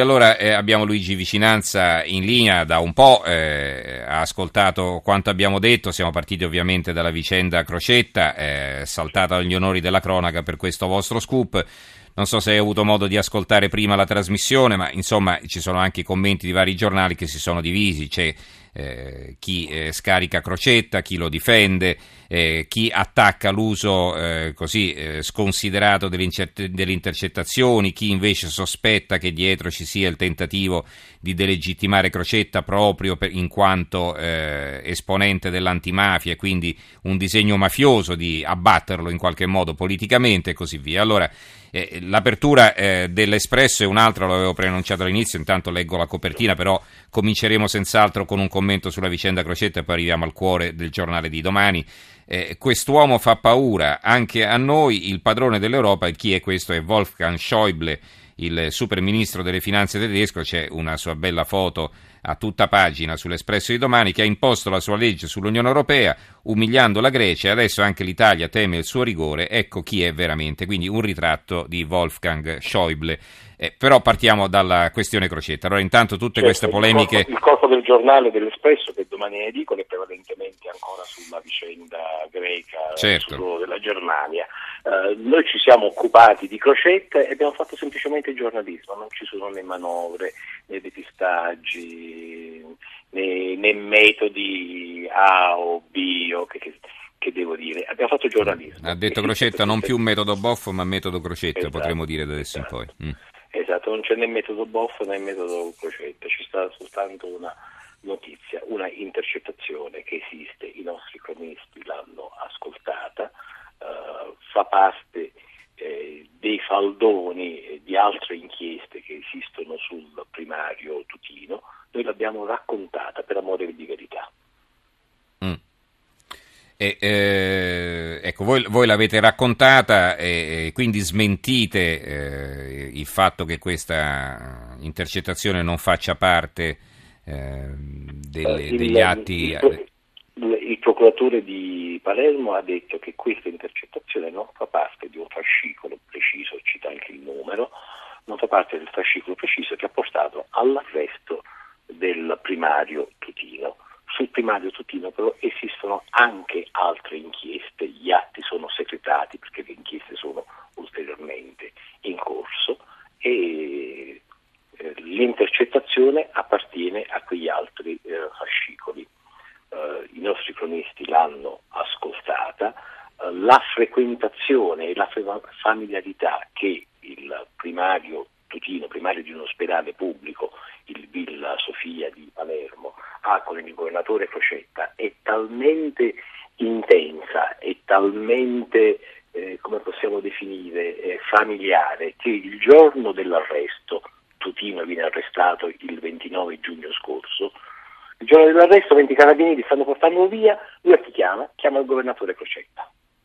Allora eh, abbiamo Luigi Vicinanza in linea da un po', eh, ha ascoltato quanto abbiamo detto, siamo partiti ovviamente dalla vicenda Crocetta, eh, saltata agli onori della cronaca per questo vostro scoop. Non so se hai avuto modo di ascoltare prima la trasmissione, ma insomma ci sono anche i commenti di vari giornali che si sono divisi. C'è eh, chi eh, scarica Crocetta, chi lo difende, eh, chi attacca l'uso eh, così eh, sconsiderato delle, intercettazioni, chi invece sospetta che dietro ci sia il tentativo di delegittimare Crocetta proprio per, in quanto eh, esponente dell'antimafia e quindi un disegno mafioso di abbatterlo in qualche modo politicamente e così via. Allora, l'apertura dell'Espresso è un'altra, l'avevo preannunciato all'inizio, intanto leggo la copertina, però cominceremo senz'altro con un commento sulla vicenda Crocetta e poi arriviamo al cuore del giornale di domani. Eh, quest'uomo fa paura anche a noi, il padrone dell'Europa, chi è questo? È Wolfgang Schäuble, il super ministro delle finanze tedesco, c'è una sua bella foto a tutta pagina sull'Espresso di domani, che ha imposto la sua legge sull'Unione Europea, umiliando la Grecia e adesso anche l'Italia teme il suo rigore. Ecco chi è veramente. Quindi un ritratto di Wolfgang Schäuble. Eh, però partiamo dalla questione Crocetta. Allora, intanto tutte certo, queste polemiche. Il corpo, il corpo, del giornale dell'Espresso, che domani è edicola, è prevalentemente ancora sulla vicenda greca, certo. sul della Germania. Uh, noi ci siamo occupati di Crocetta e abbiamo fatto semplicemente giornalismo, non ci sono né manovre né depistaggi né, né metodi A o B o che, che, che, devo dire. Abbiamo fatto giornalismo. Ha detto Crocetta, non più metodo boffo ma metodo Crocetta, esatto, potremmo dire da adesso esatto. in poi. Mm. Esatto, non c'è né metodo boffo né metodo Crocetta, ci sta soltanto una notizia, una intercettazione che esiste, i nostri cronisti l'hanno fa parte eh, dei faldoni di altre inchieste che esistono sul primario Tutino, noi l'abbiamo raccontata per amore di verità. Mm. E, eh, ecco, voi, voi, l'avete raccontata e, e quindi smentite eh, il fatto che questa intercettazione non faccia parte eh, delle, il, degli atti. Il, il, procuratore di Palermo ha detto che questa intercettazione non fa parte di un fascicolo preciso, cita anche il numero, non fa parte del fascicolo preciso che ha portato all'arresto del primario Tutino. Sul primario Tutino però esistono anche altre inchieste, gli atti sono segretati perché le inchieste sono ulteriormente in corso e eh, l'intercettazione appartiene a quegli altri eh, fascicoli. Eh, I nostri cronisti l'hanno ascoltata, eh, la frequentazione e la familiarità che il primario Tutino, primario di un ospedale pubblico, il Villa Sofia di Palermo, ha con il governatore Crocetta è talmente intensa e talmente, eh, come possiamo definire, eh, familiare che il giorno dell'arresto, Tutino viene arrestato il 29 giugno scorso, giorno dell'arresto 20 carabinieri stanno portando via, lui a chi chiama? Chiama il governatore Crocetta